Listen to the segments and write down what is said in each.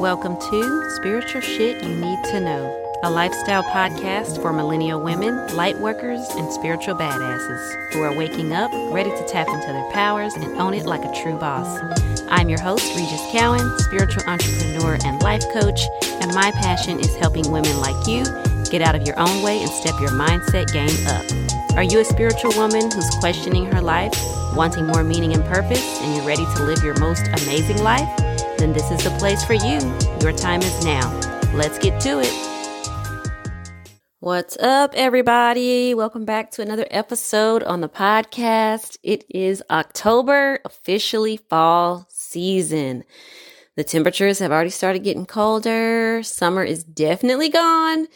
Welcome to Spiritual Shit You Need to Know, a lifestyle podcast for millennial women, lightworkers, and spiritual badasses who are waking up ready to tap into their powers and own it like a true boss. I'm your host, Rejys Cowan, spiritual entrepreneur and life coach, and my passion is helping women like you get out of your own way and step your mindset game up. Are you a spiritual woman who's questioning her life, wanting more meaning and purpose, and you're ready to live your most amazing life? Then this is the place for you. Your time is now. Let's get to it. What's up, everybody? Welcome back to another episode on the podcast. It is October, officially fall season. The temperatures have already started getting colder. Summer is definitely gone.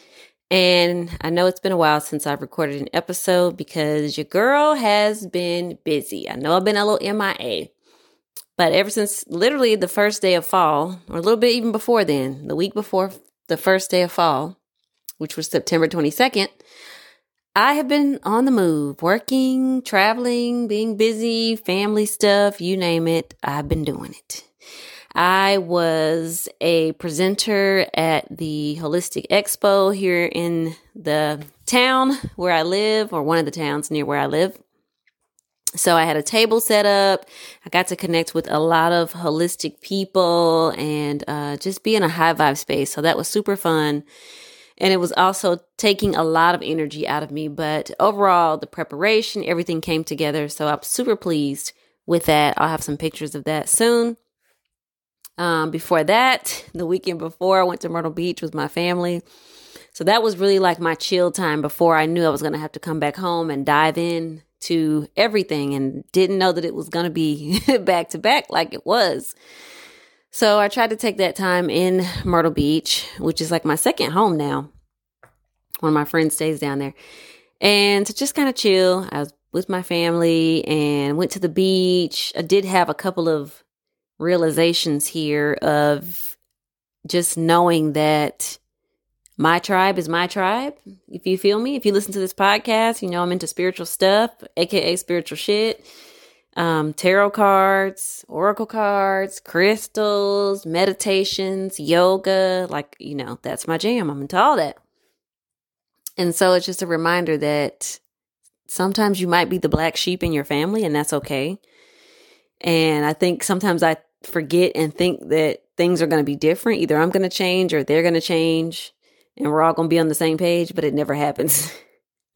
And I know it's been a while since I've recorded an episode because your girl has been busy. I know I've been a little MIA. But ever since literally the first day of fall, or a little bit even before then, the week before the first day of fall, which was September 22nd, I have been on the move, working, traveling, being busy, family stuff, you name it. I've been doing it. I was a presenter at the Holistic Expo here in the town where I live, or one of the towns near where I live. So I had a table set up. I got to connect with a lot of holistic people and uh, just be in a high vibe space. So that was super fun. And it was also taking a lot of energy out of me. But overall, the preparation, everything came together. So I'm super pleased with that. I'll have some pictures of that soon. Um, before that, the weekend before, I went to Myrtle Beach with my family. So that was really like my chill time before I knew I was going to have to come back home and dive in to everything and didn't know that it was going to be back to back like it was. So I tried to take that time in Myrtle Beach, which is like my second home now. One of my friends stays down there. And to just kind of chill, I was with my family and went to the beach. I did have a couple of realizations here of just knowing that my tribe is my tribe. If you feel me, if you listen to this podcast, you know I'm into spiritual stuff, aka spiritual shit. Um, tarot cards, oracle cards, crystals, meditations, yoga, like, you know, that's my jam. I'm into all that. And so it's just a reminder that sometimes you might be the black sheep in your family, and that's okay. And I think sometimes I forget and think that things are going to be different. Either I'm going to change or they're going to change and we're all going to be on the same page, but it never happens.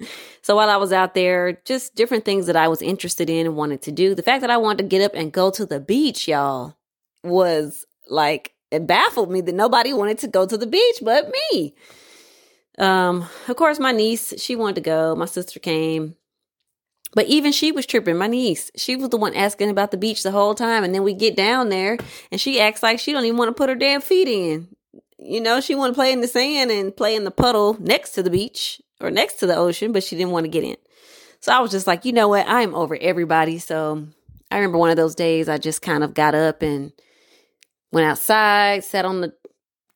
so while I was out there, just different things that I was interested in and wanted to do. The fact that I wanted to get up and go to the beach, y'all, was like, it baffled me that nobody wanted to go to the beach but me. Um, of course, my niece, she wanted to go. My sister came. But even she was tripping. My niece, she was the one asking about the beach the whole time. And then we get down there and she acts like she don't even want to put her damn feet in you know, she wanted to play in the sand and play in the puddle next to the beach or next to the ocean, but she didn't want to get in. So I was just like, you know what? I'm over everybody. So I remember one of those days I just kind of got up and went outside, sat on the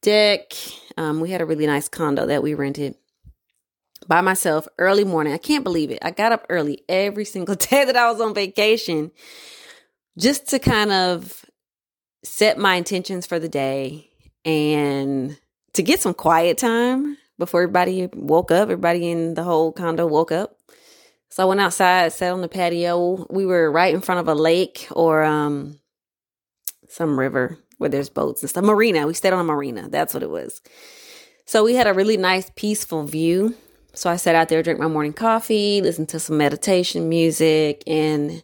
deck. Um, we had a really nice condo that we rented by myself early morning. I can't believe it. I got up early every single day that I was on vacation just to kind of set my intentions for the day and to get some quiet time before everybody woke up, everybody in the whole condo woke up. So I went outside, sat on the patio. We were right in front of a lake or um some river where there's boats and stuff. Marina. We stayed on a marina. That's what it was. So we had a really nice, peaceful view. So I sat out there, drank my morning coffee, listened to some meditation music, and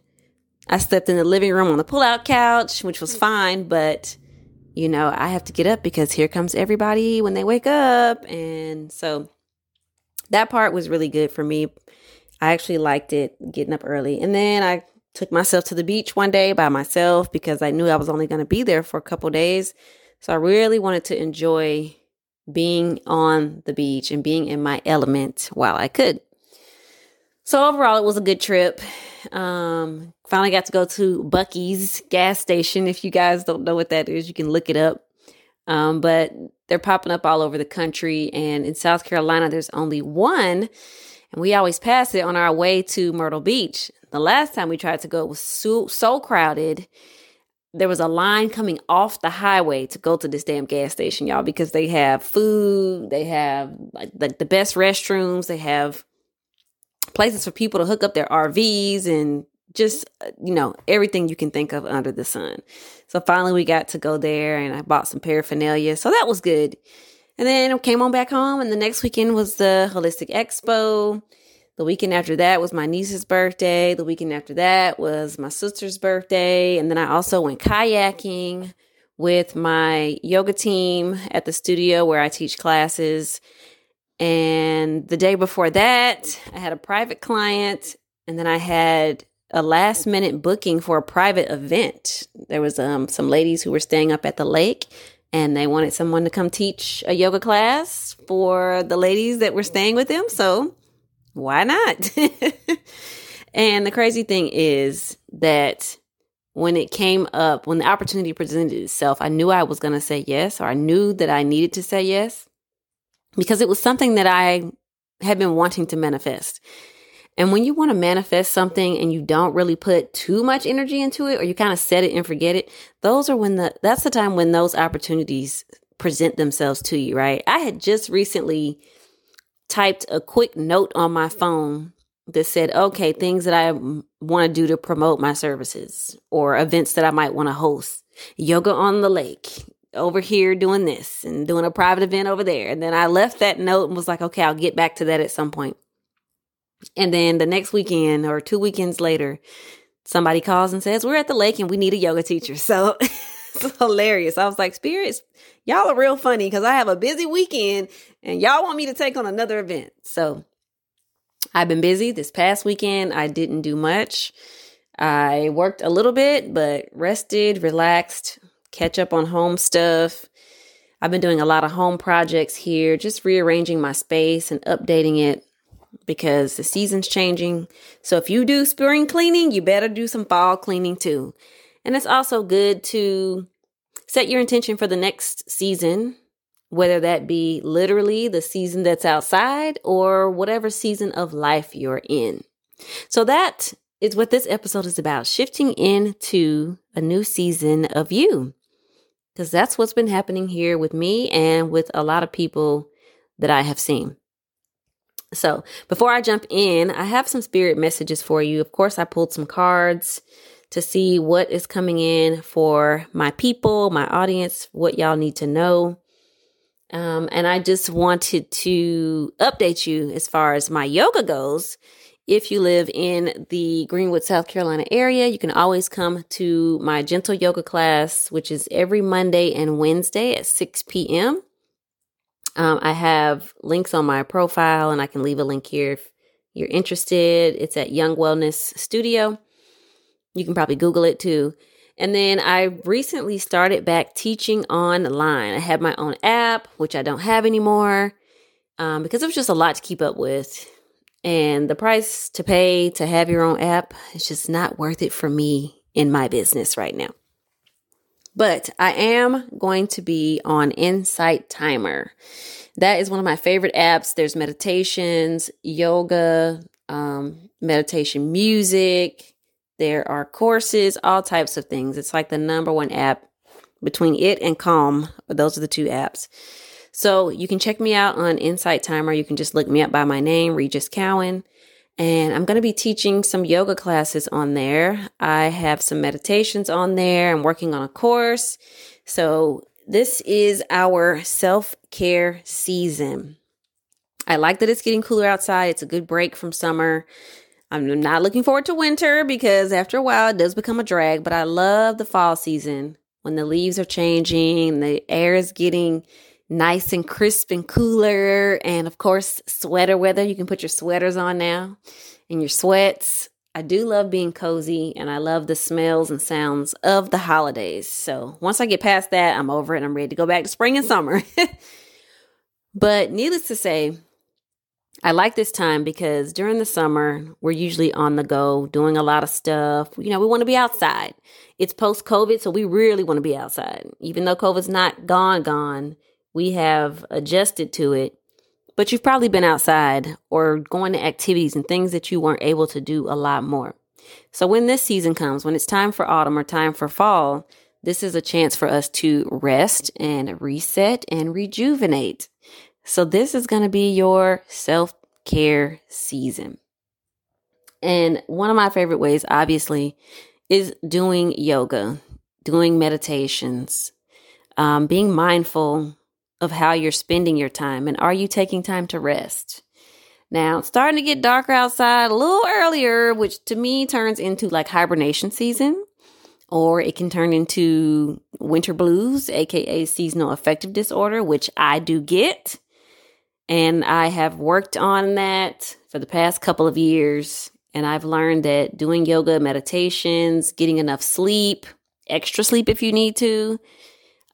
I slept in the living room on the pull-out couch, which was fine, but you know, I have to get up because here comes everybody when they wake up. And so that part was really good for me. I actually liked it getting up early. And then I took myself to the beach one day by myself because I knew I was only going to be there for a couple days. So I really wanted to enjoy being on the beach and being in my element while I could. So overall, it was a good trip. Um, finally got to go to Buc-ee's gas station. If you guys don't know what that is, you can look it up. Um, but they're popping up all over the country. And in South Carolina, there's only one. And we always pass it on our way to Myrtle Beach. The last time we tried to go, was so, so crowded. there was a line coming off the highway to go to this damn gas station, y'all, because they have food, they have like, like the best restrooms, they have places for people to hook up their RVs and just uh, you know everything you can think of under the sun. So finally we got to go there and I bought some paraphernalia. So that was good. And then I came on back home and the next weekend was the Holistic Expo. The weekend after that was my niece's birthday. The weekend after that was my sister's birthday. And then I also went kayaking with my yoga team at the studio where I teach classes. And the day before that, I had a private client. And then I had a last minute booking for a private event. There was um, some ladies who were staying up at the lake and they wanted someone to come teach a yoga class for the ladies that were staying with them. So why not? and the crazy thing is that when it came up, when the opportunity presented itself, I knew I was going to say yes, or I knew that I needed to say yes because it was something that I had been wanting to manifest. And when you want to manifest something and you don't really put too much energy into it, or you kind of set it and forget it, those are when the, that's the time when those opportunities present themselves to you, right? I had just recently typed a quick note on my phone that said, okay, things that I want to do to promote my services or events that I might want to host. Yoga on the lake, over here doing this and doing a private event over there. And then I left that note and was like, okay, I'll get back to that at some point. And then the next weekend or two weekends later, somebody calls and says, We're at the lake and we need a yoga teacher. So it's hilarious. I was like, Spirits, y'all are real funny because I have a busy weekend and y'all want me to take on another event. So I've been busy this past weekend. I didn't do much. I worked a little bit, but rested, relaxed, catch up on home stuff. I've been doing a lot of home projects here, just rearranging my space and updating it because the season's changing. So if you do spring cleaning, you better do some fall cleaning too. And it's also good to set your intention for the next season whether that be literally the season that's outside or whatever season of life you're in. So that is what this episode is about shifting into a new season of you. Because that's what's been happening here with me and with a lot of people that I have seen. So before I jump in, I have some spirit messages for you. Of course, I pulled some cards to see what is coming in for my people, my audience, what y'all need to know. Um, and I just wanted to update you as far as my yoga goes. If you live in the Greenwood, South Carolina area, you can always come to my gentle yoga class, which is every Monday and Wednesday at 6 p.m. Um, I have links on my profile, and I can leave a link here if you're interested. It's at Young Wellness Studio. You can probably Google it too. And then I recently started back teaching online. I had my own app, which I don't have anymore um, because it was just a lot to keep up with. And the price to pay to have your own app is just not worth it for me in my business right now. But I am going to be on Insight Timer. That is one of my favorite apps. There's meditations, yoga, um, meditation music, there are courses, all types of things. It's like the number one app between it and Calm. Those are the two apps. So you can check me out on Insight Timer. You can just look me up by my name, Rejys Cowan. And I'm going to be teaching some yoga classes on there. I have some meditations on there. I'm working on a course. So this is our self care season. I like that it's getting cooler outside. It's a good break from summer. I'm not looking forward to winter because after a while it does become a drag, but I love the fall season when the leaves are changing, the air is getting nice and crisp and cooler. And of course, sweater weather. You can put your sweaters on now and your sweats. I do love being cozy and I love the smells and sounds of the holidays. So once I get past that, I'm over it. I'm ready to go back to spring and summer. but needless to say, I like this time because during the summer, we're usually on the go doing a lot of stuff. You know, we want to be outside. It's post COVID, so we really want to be outside. Even though COVID's not gone, gone, we have adjusted to it. But you've probably been outside or going to activities and things that you weren't able to do a lot more. So when this season comes, when it's time for autumn or time for fall, this is a chance for us to rest and reset and rejuvenate. So this is going to be your self care season. And one of my favorite ways, obviously, is doing yoga, doing meditations, um, being mindful of how you're spending your time. And are you taking time to rest? Now, it's starting to get darker outside a little earlier, which to me turns into like hibernation season, or it can turn into winter blues, aka seasonal affective disorder, which I do get. And I have worked on that for the past couple of years. And I've learned that doing yoga, meditations, getting enough sleep, extra sleep if you need to,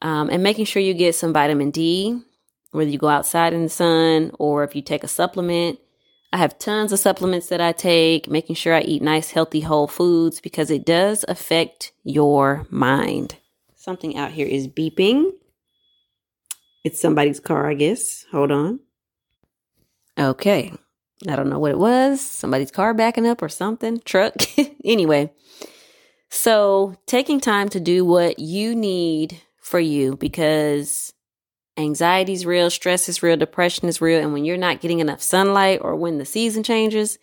um, and making sure you get some vitamin D, whether you go outside in the sun or if you take a supplement, I have tons of supplements that I take, making sure I eat nice, healthy, whole foods because it does affect your mind. Something out here is beeping. It's somebody's car, I guess. Hold on. Okay. I don't know what it was. Somebody's car backing up or something. Truck. anyway. So, taking time to do what you need for you because Anxiety is real, stress is real, depression is real. And when you're not getting enough sunlight or when the season changes,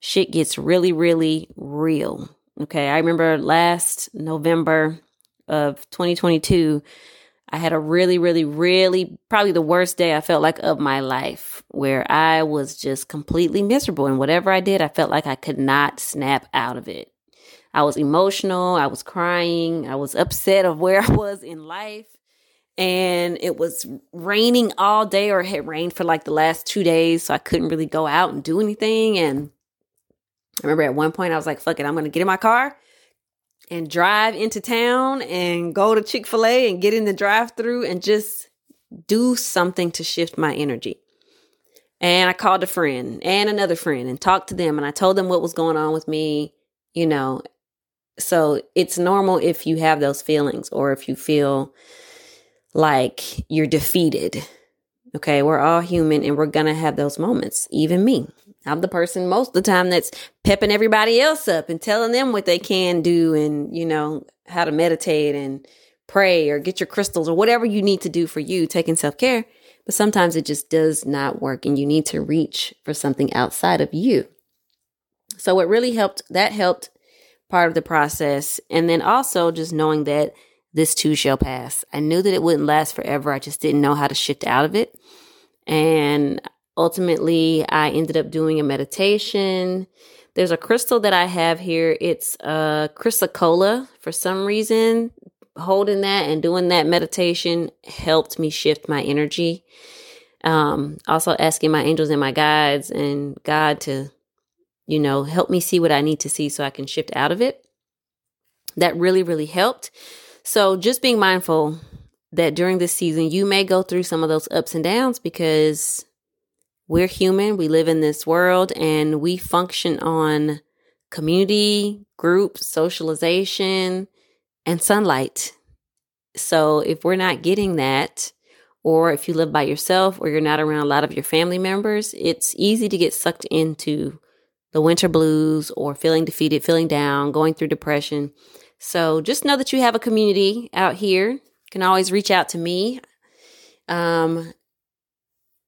shit gets really, really real. Okay. I remember last November of 2022, I had a really, really, really, probably the worst day I felt like of my life where I was just completely miserable. And whatever I did, I felt like I could not snap out of it. I was emotional. I was crying. I was upset of where I was in life and it was raining all day or had rained for like the last two days so i couldn't really go out and do anything and i remember at one point i was like fuck it i'm gonna get in my car and drive into town and go to chick-fil-a and get in the drive-through and just do something to shift my energy and i called a friend and another friend and talked to them and i told them what was going on with me you know so it's normal if you have those feelings or if you feel like you're defeated. Okay, we're all human and we're gonna have those moments, even me. I'm the person most of the time that's pepping everybody else up and telling them what they can do and, you know, how to meditate and pray or get your crystals or whatever you need to do for you, taking self care. But sometimes it just does not work and you need to reach for something outside of you. So, what really helped, that helped part of the process. And then also just knowing that this too shall pass. I knew that it wouldn't last forever. I just didn't know how to shift out of it. And ultimately, I ended up doing a meditation. There's a crystal that I have here. It's a chrysocolla. For some reason, holding that and doing that meditation helped me shift my energy. Um, also asking my angels and my guides and God to, you know, help me see what I need to see so I can shift out of it. That really, really helped. So just being mindful that during this season, you may go through some of those ups and downs because we're human. We live in this world and we function on community, group, socialization, and sunlight. So if we're not getting that, or if you live by yourself or you're not around a lot of your family members, it's easy to get sucked into the winter blues or feeling defeated, feeling down, going through depression. So just know that you have a community out here. You can always reach out to me. Um,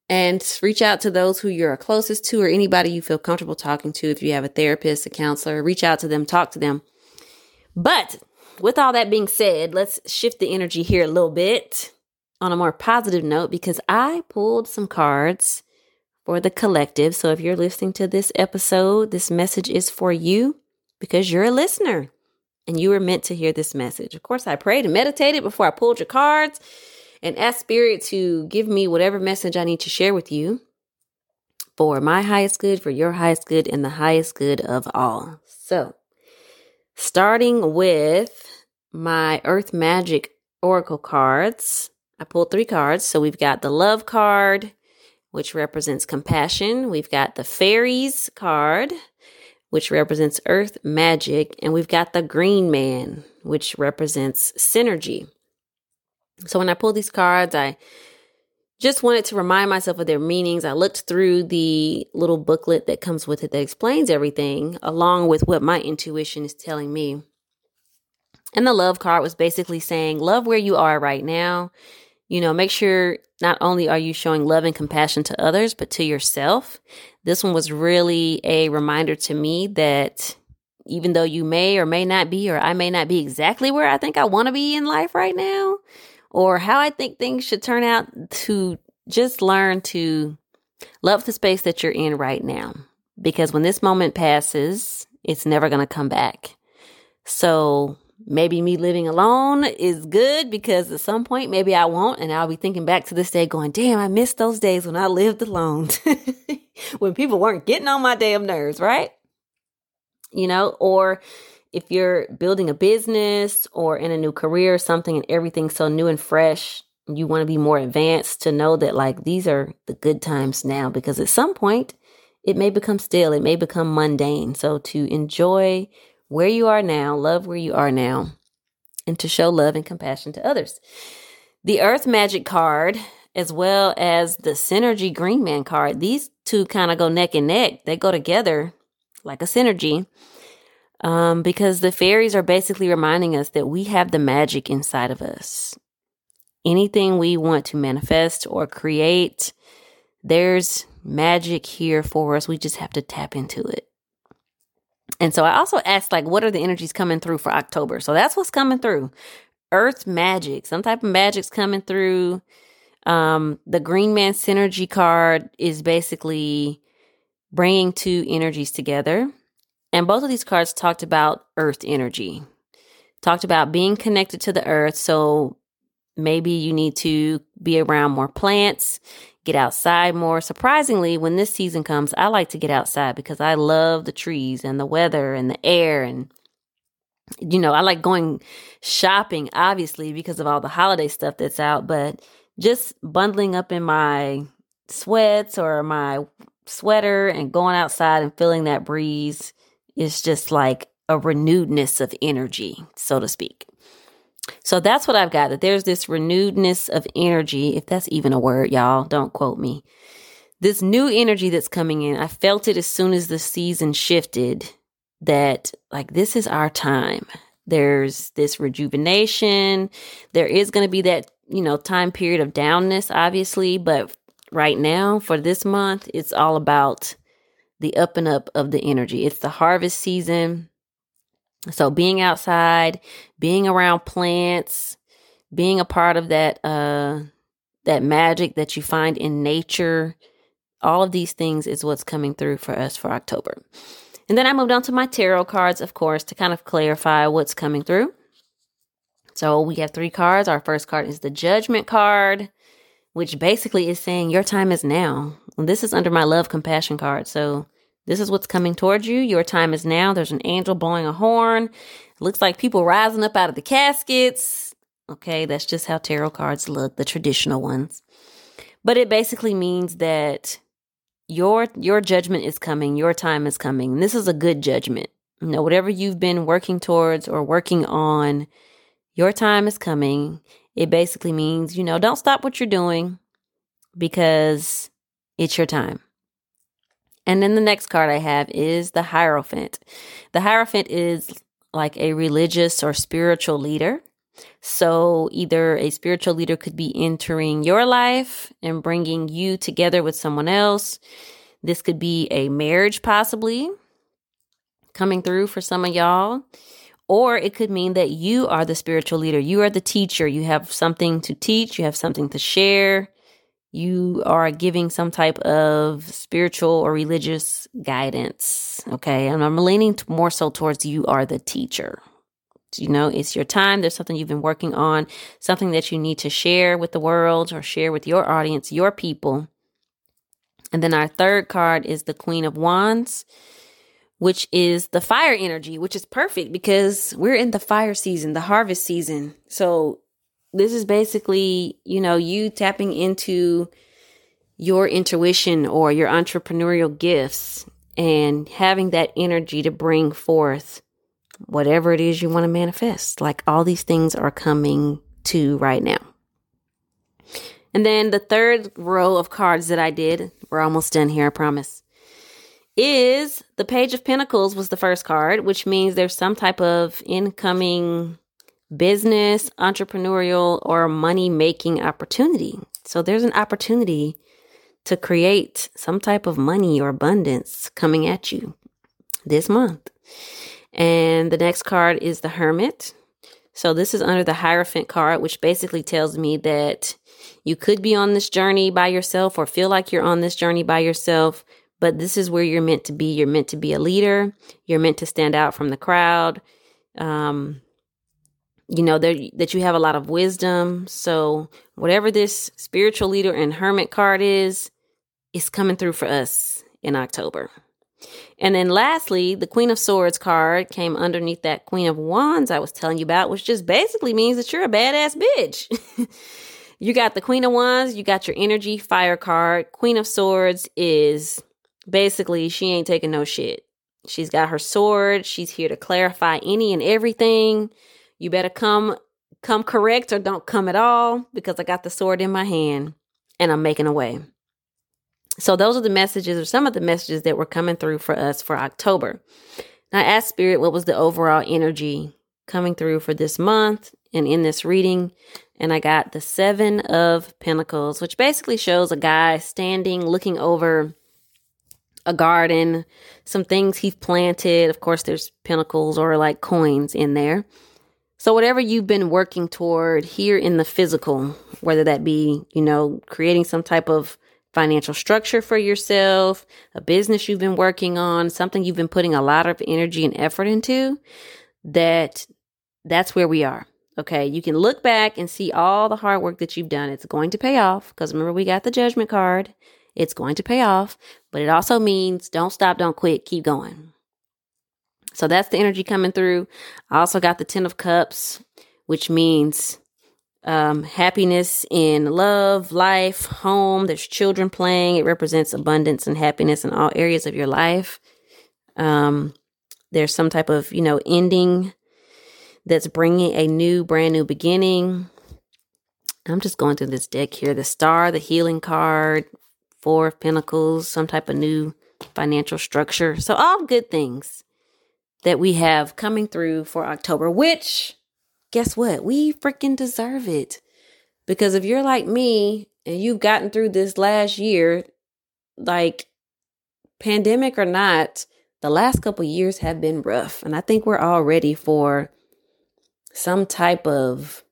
and reach out to those who you're closest to or anybody you feel comfortable talking to. If you have a therapist, a counselor, reach out to them, talk to them. But with all that being said, let's shift the energy here a little bit on a more positive note because I pulled some cards for the collective. So if you're listening to this episode, this message is for you because you're a listener and you were meant to hear this message. Of course, I prayed and meditated before I pulled your cards and asked Spirit to give me whatever message I need to share with you for my highest good, for your highest good, and the highest good of all. So, starting with my Earth Magic Oracle cards, I pulled three cards. So, we've got the Love card, which represents compassion. We've got the Fairies card, which represents earth magic, and we've got the green man, which represents synergy. So when I pull these cards, I just wanted to remind myself of their meanings. I looked through the little booklet that comes with it that explains everything, along with what my intuition is telling me. And the love card was basically saying, love where you are right now. You know, make sure not only are you showing love and compassion to others, but to yourself. This one was really a reminder to me that even though you may or may not be, or I may not be exactly where I think I want to be in life right now, or how I think things should turn out, to just learn to love the space that you're in right now. Because when this moment passes, it's never going to come back. So maybe me living alone is good because at some point maybe I won't and I'll be thinking back to this day going, damn, I miss those days when I lived alone. when people weren't getting on my damn nerves, right? You know, or if you're building a business or in a new career or something and everything's so new and fresh, you want to be more advanced to know that like these are the good times now because at some point it may become stale, it may become mundane. So to enjoy where you are now, love where you are now, and to show love and compassion to others. The Earth Magic card, as well as the Synergy Green Man card, these two kind of go neck and neck. They go together like a synergy. Um, because the fairies are basically reminding us that we have the magic inside of us. Anything we want to manifest or create, there's magic here for us. We just have to tap into it. And so I also asked, like, what are the energies coming through for October? So that's what's coming through. Earth magic, some type of magic's coming through. Um, the Green Man Synergy card is basically bringing two energies together. And both of these cards talked about Earth energy, talked about being connected to the Earth. So maybe you need to be around more plants get outside more. Surprisingly, when this season comes, I like to get outside because I love the trees and the weather and the air and you know, I like going shopping obviously because of all the holiday stuff that's out, but just bundling up in my sweats or my sweater and going outside and feeling that breeze is just like a renewedness of energy, so to speak. So that's what I've got that there's this renewedness of energy, if that's even a word, y'all, don't quote me. This new energy that's coming in, I felt it as soon as the season shifted that like this is our time. There's this rejuvenation. There is going to be that, you know, time period of downness, obviously, but right now for this month, it's all about the up and up of the energy. It's the harvest season. So being outside, being around plants, being a part of that uh that magic that you find in nature, all of these things is what's coming through for us for October. And then I moved on to my tarot cards, of course, to kind of clarify what's coming through. So we have three cards. Our first card is the Judgment card, which basically is saying your time is now. And this is under my love compassion card. So this is what's coming towards you. Your time is now. There's an angel blowing a horn. It looks like people rising up out of the caskets. Okay, that's just how tarot cards look, the traditional ones. But it basically means that your your judgment is coming, your time is coming. And this is a good judgment. You know, whatever you've been working towards or working on, your time is coming. It basically means, you know, don't stop what you're doing because it's your time. And then the next card I have is the Hierophant. The Hierophant is like a religious or spiritual leader. So either a spiritual leader could be entering your life and bringing you together with someone else. This could be a marriage, possibly coming through for some of y'all. Or it could mean that you are the spiritual leader. You are the teacher. You have something to teach. You have something to share you are giving some type of spiritual or religious guidance. Okay. And I'm leaning more so towards you are the teacher. You know, it's your time. There's something you've been working on, something that you need to share with the world or share with your audience, your people. And then our third card is the Queen of Wands, which is the fire energy, which is perfect because we're in the fire season, the harvest season. So this is basically, you know, you tapping into your intuition or your entrepreneurial gifts and having that energy to bring forth whatever it is you want to manifest. Like all these things are coming to right now. And then the third row of cards that I did, we're almost done here, I promise, is the Page of Pentacles was the first card, which means there's some type of incoming business, entrepreneurial, or money making opportunity. So there's an opportunity to create some type of money or abundance coming at you this month. And the next card is the Hermit. So this is under the Hierophant card, which basically tells me that you could be on this journey by yourself or feel like you're on this journey by yourself, but this is where you're meant to be. You're meant to be a leader. You're meant to stand out from the crowd. Um, you know that you have a lot of wisdom. So whatever this spiritual leader and hermit card is, it's coming through for us in October. And then lastly, the Queen of Swords card came underneath that Queen of Wands I was telling you about, which just basically means that you're a badass bitch. you got the Queen of Wands, you got your energy fire card. Queen of Swords is basically she ain't taking no shit. She's got her sword, she's here to clarify any and everything. You better come come correct or don't come at all because I got the sword in my hand and I'm making a way. So those are the messages or some of the messages that were coming through for us for October. Now I asked Spirit what was the overall energy coming through for this month and in this reading. And I got the Seven of Pentacles, which basically shows a guy standing looking over a garden, some things he's planted. Of course, there's pentacles or like coins in there. So, whatever you've been working toward here in the physical, whether that be, you know, creating some type of financial structure for yourself, a business you've been working on, something you've been putting a lot of energy and effort into, that that's where we are. Okay. You can look back and see all the hard work that you've done. It's going to pay off because remember, we got the judgment card. It's going to pay off, but it also means don't stop, don't quit, keep going. So that's the energy coming through. I also got the 10 of cups, which means um, happiness in love, life, home. There's children playing. It represents abundance and happiness in all areas of your life. Um, there's some type of, you know, ending that's bringing a new, brand new beginning. I'm just going through this deck here the star, the healing card, four of pentacles, some type of new financial structure. So, all good things that we have coming through for October, which guess what? We freaking deserve it. Because if you're like me and you've gotten through this last year, like pandemic or not, the last couple years have been rough. And I think we're all ready for some type of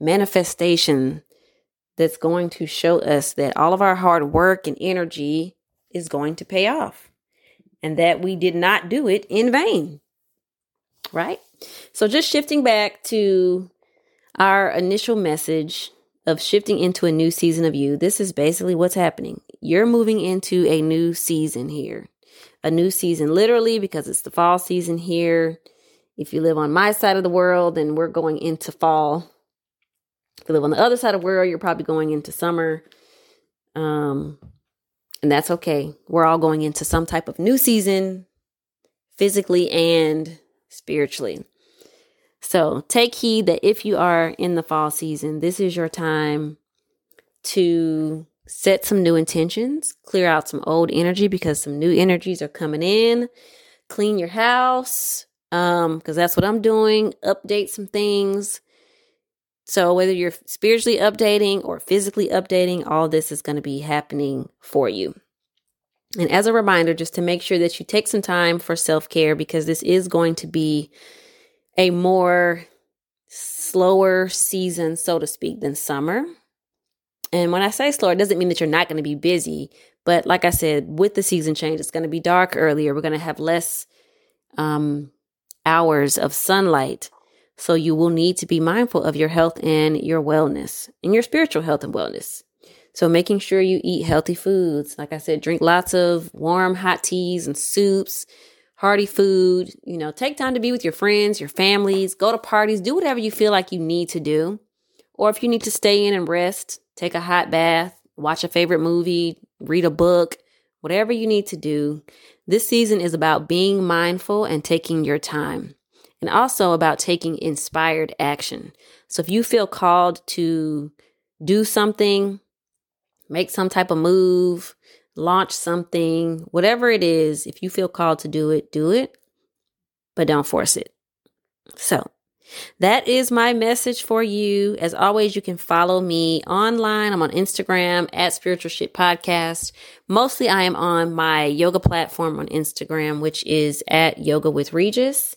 manifestation that's going to show us that all of our hard work and energy is going to pay off and that we did not do it in vain. Right? So, just shifting back to our initial message of shifting into a new season of you, this is basically what's happening. You're moving into a new season here. A new season, literally, because it's the fall season here. If you live on my side of the world, then we're going into fall. If you live on the other side of the world, you're probably going into summer. Um, and that's okay. We're all going into some type of new season, physically and spiritually. So take heed that if you are in the fall season, this is your time to set some new intentions, clear out some old energy because some new energies are coming in, clean your house, um, because that's what I'm doing, update some things. So whether you're spiritually updating or physically updating, all this is going to be happening for you. And as a reminder, just to make sure that you take some time for self care because this is going to be a more slower season, so to speak, than summer. And when I say slower, it doesn't mean that you're not going to be busy. But like I said, with the season change, it's going to be dark earlier. We're going to have less um, hours of sunlight. So you will need to be mindful of your health and your wellness and your spiritual health and wellness. So making sure you eat healthy foods. Like I said, drink lots of warm, hot teas and soups hearty food, you know, take time to be with your friends, your families, go to parties, do whatever you feel like you need to do. Or if you need to stay in and rest, take a hot bath, watch a favorite movie, read a book, whatever you need to do. This season is about being mindful and taking your time, and also about taking inspired action. So if you feel called to do something, make some type of move, launch something, whatever it is. If you feel called to do it, do it, but don't force it. So, that is my message for you. As always, you can follow me online. I'm on Instagram at Spiritual Shit Podcast. Mostly I am on my yoga platform on Instagram, which is at Yoga with Rejys.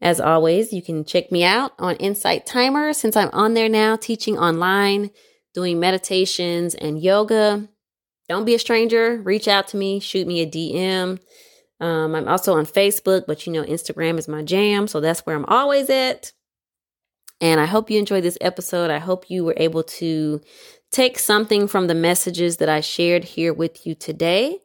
As always, you can check me out on Insight Timer since I'm on there now teaching online, doing meditations and yoga. Don't be a stranger. Reach out to me, shoot me a DM. Um, I'm also on Facebook, but you know, Instagram is my jam. So that's where I'm always at. And I hope you enjoyed this episode. I hope you were able to take something from the messages that I shared here with you today.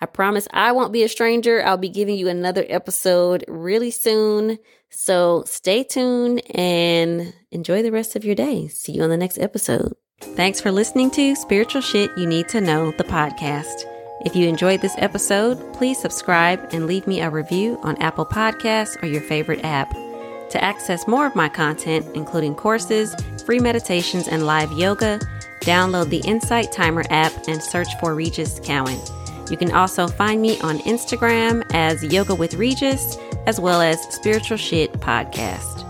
I promise I won't be a stranger. I'll be giving you another episode really soon. So stay tuned and enjoy the rest of your day. See you on the next episode. Thanks for listening to Spiritual Shit You Need to Know, the podcast. If you enjoyed this episode, please subscribe and leave me a review on Apple Podcasts or your favorite app. To access more of my content, including courses, free meditations, and live yoga, download the Insight Timer app and search for Rejys Cowan. You can also find me on Instagram as Yoga with Rejys, as well as Spiritual Shit Podcast.